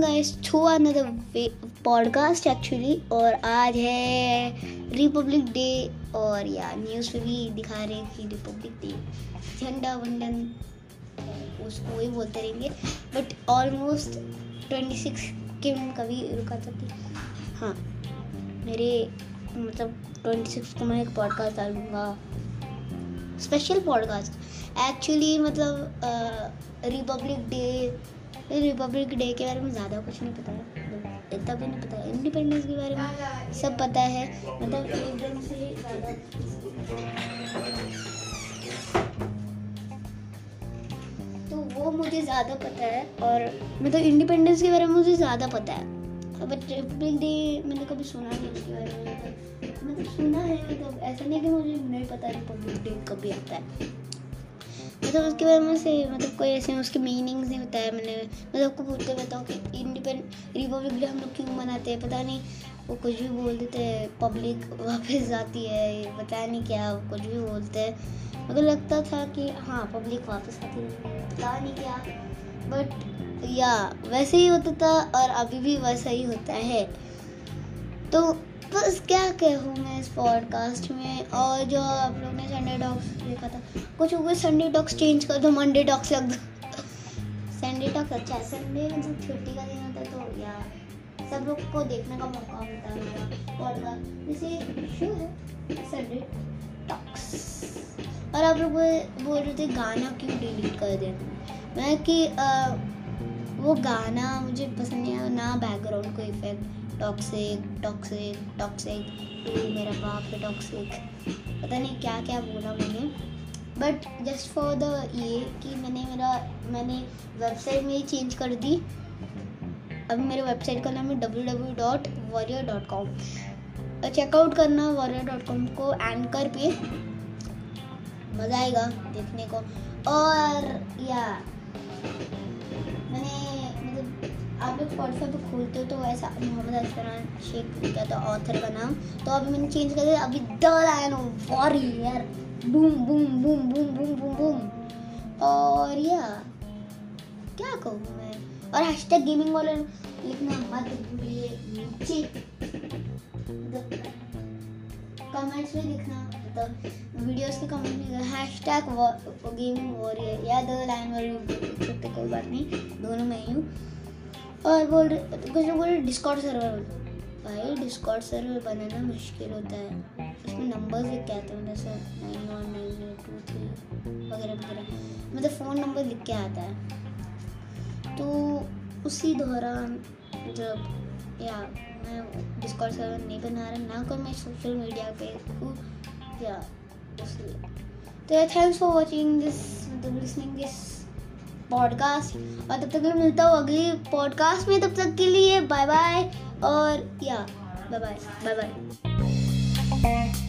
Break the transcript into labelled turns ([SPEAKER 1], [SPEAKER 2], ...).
[SPEAKER 1] Guys to another podcast actually और आज है रिपब्लिक डे और या न्यूज़ पे भी दिखा रहे हैं कि रिपब्लिक डे झंडा वंडन उसको वही बोलते रहेंगे बट ऑलमोस्ट ट्वेंटी सिक्स के मिनट कभी रुका था हाँ मेरे मतलब ट्वेंटी सिक्स को मैं एक पॉडकास्ट डालूँगा स्पेशल पॉडकास्ट एक्चुअली मतलब रिपब्लिक डे रिपब्लिक डे के बारे में ज़्यादा कुछ नहीं पता है। इतना भी नहीं पता है। इंडिपेंडेंस के बारे में सब पता है। मतलब तो वो मुझे ज़्यादा पता है और मतलब इंडिपेंडेंस के बारे में मुझे ज़्यादा पता है। बट रिपब्लिक डे मैंने कभी सुना नहीं उसके बारे में। मतलब सुना है मतलब ऐसा नहीं कि मुझे नहीं पता रिपब्लिक डे कभी आता है। मतलब उसके बारे में से मतलब कोई ऐसे उसके मीनिंग्स नहीं बताया मैंने मतलब आपको पूछते बताओ कि इंडिपेंड रिपब्लिक डे हम लोग क्यों मनाते हैं पता नहीं वो कुछ भी बोल देते हैं पब्लिक वापस जाती है पता नहीं क्या वो कुछ भी बोलते हैं मुझे लगता था कि हाँ पब्लिक वापस आती है पता नहीं क्या बट या वैसे ही होता था और अभी भी वैसा ही होता है तो बस क्या कहूँ मैं इस पॉडकास्ट में? और जो आप लोग ने संडे डॉक्स देखा था कुछ हो गया? संडे डॉक्स चेंज कर दो मंडे डॉक्स लग दो। संडे डॉक्स अच्छा है। संडे मतलब छुट्टी का दिन होता है तो या सब लोग को देखने का मौका मिलता है। पॉडकास्ट जैसे शो है संडे टॉक्स और आप लोग बोल रहे थे गाना क्यों डिलीट कर देना? मैं कि आ, वो गाना मुझे पसंद नहीं आया ना बैकग्राउंड को इफ़ेक्ट टॉक्सिक टॉक्सिक टॉक्सिक मेरा बाप है टॉक्सिक पता नहीं क्या क्या बोला मैंने। बट जस्ट फॉर द ये कि मैंने मेरा, मैंने वेबसाइट में चेंज कर दी। अब मेरे वेबसाइट का नाम है W W dot warrior dot com check out करना वॉरियर डॉट कॉम को एंकर पे। मज़ा आएगा देखने को। और या स्पॉटीफाई पे खोलते हो तो ऐसा मोहम्मद अफरान शेख लिखा था ऑथर का नाम। तो अभी मैंने चेंज कर दिया, अभी the lion warrior boom boom boom boom boom boom boom और या, क्या कहूँ मैं? और हैशटैग गेमिंग वाले लिखना मत भूलिए, नीचे कमेंट्स में लिखना मतलब वीडियोस के कमेंट में हैशटैग गेमिंग वॉरियर या द लाइन वॉरियर कोई बात नहीं, दोनों और बोल कुछ लोग बोल डिस्कॉर्ड सर्वर भाई डिस्कॉर्ड सर्वर बनाना मुश्किल होता है। उसमें नंबर्स लिख के आते हैं, जैसे nine one nine eight two three वगैरह वगैरह। मतलब फ़ोन नंबर लिख के आता है। तो उसी दौरान जब, या मैं डिस्कॉर्ड सर्वर नहीं बना रहा, ना कोई मैं सोशल मीडिया पे हूँ या उसलिए तो थैंक्स फॉर वॉचिंग दिस मतलब लिसनिंग दिस पॉडकास्ट और तब तक मैं मिलता हूँ अगली पॉडकास्ट में, तब तक के लिए बाय बाय और या बाय बाय बाय बाय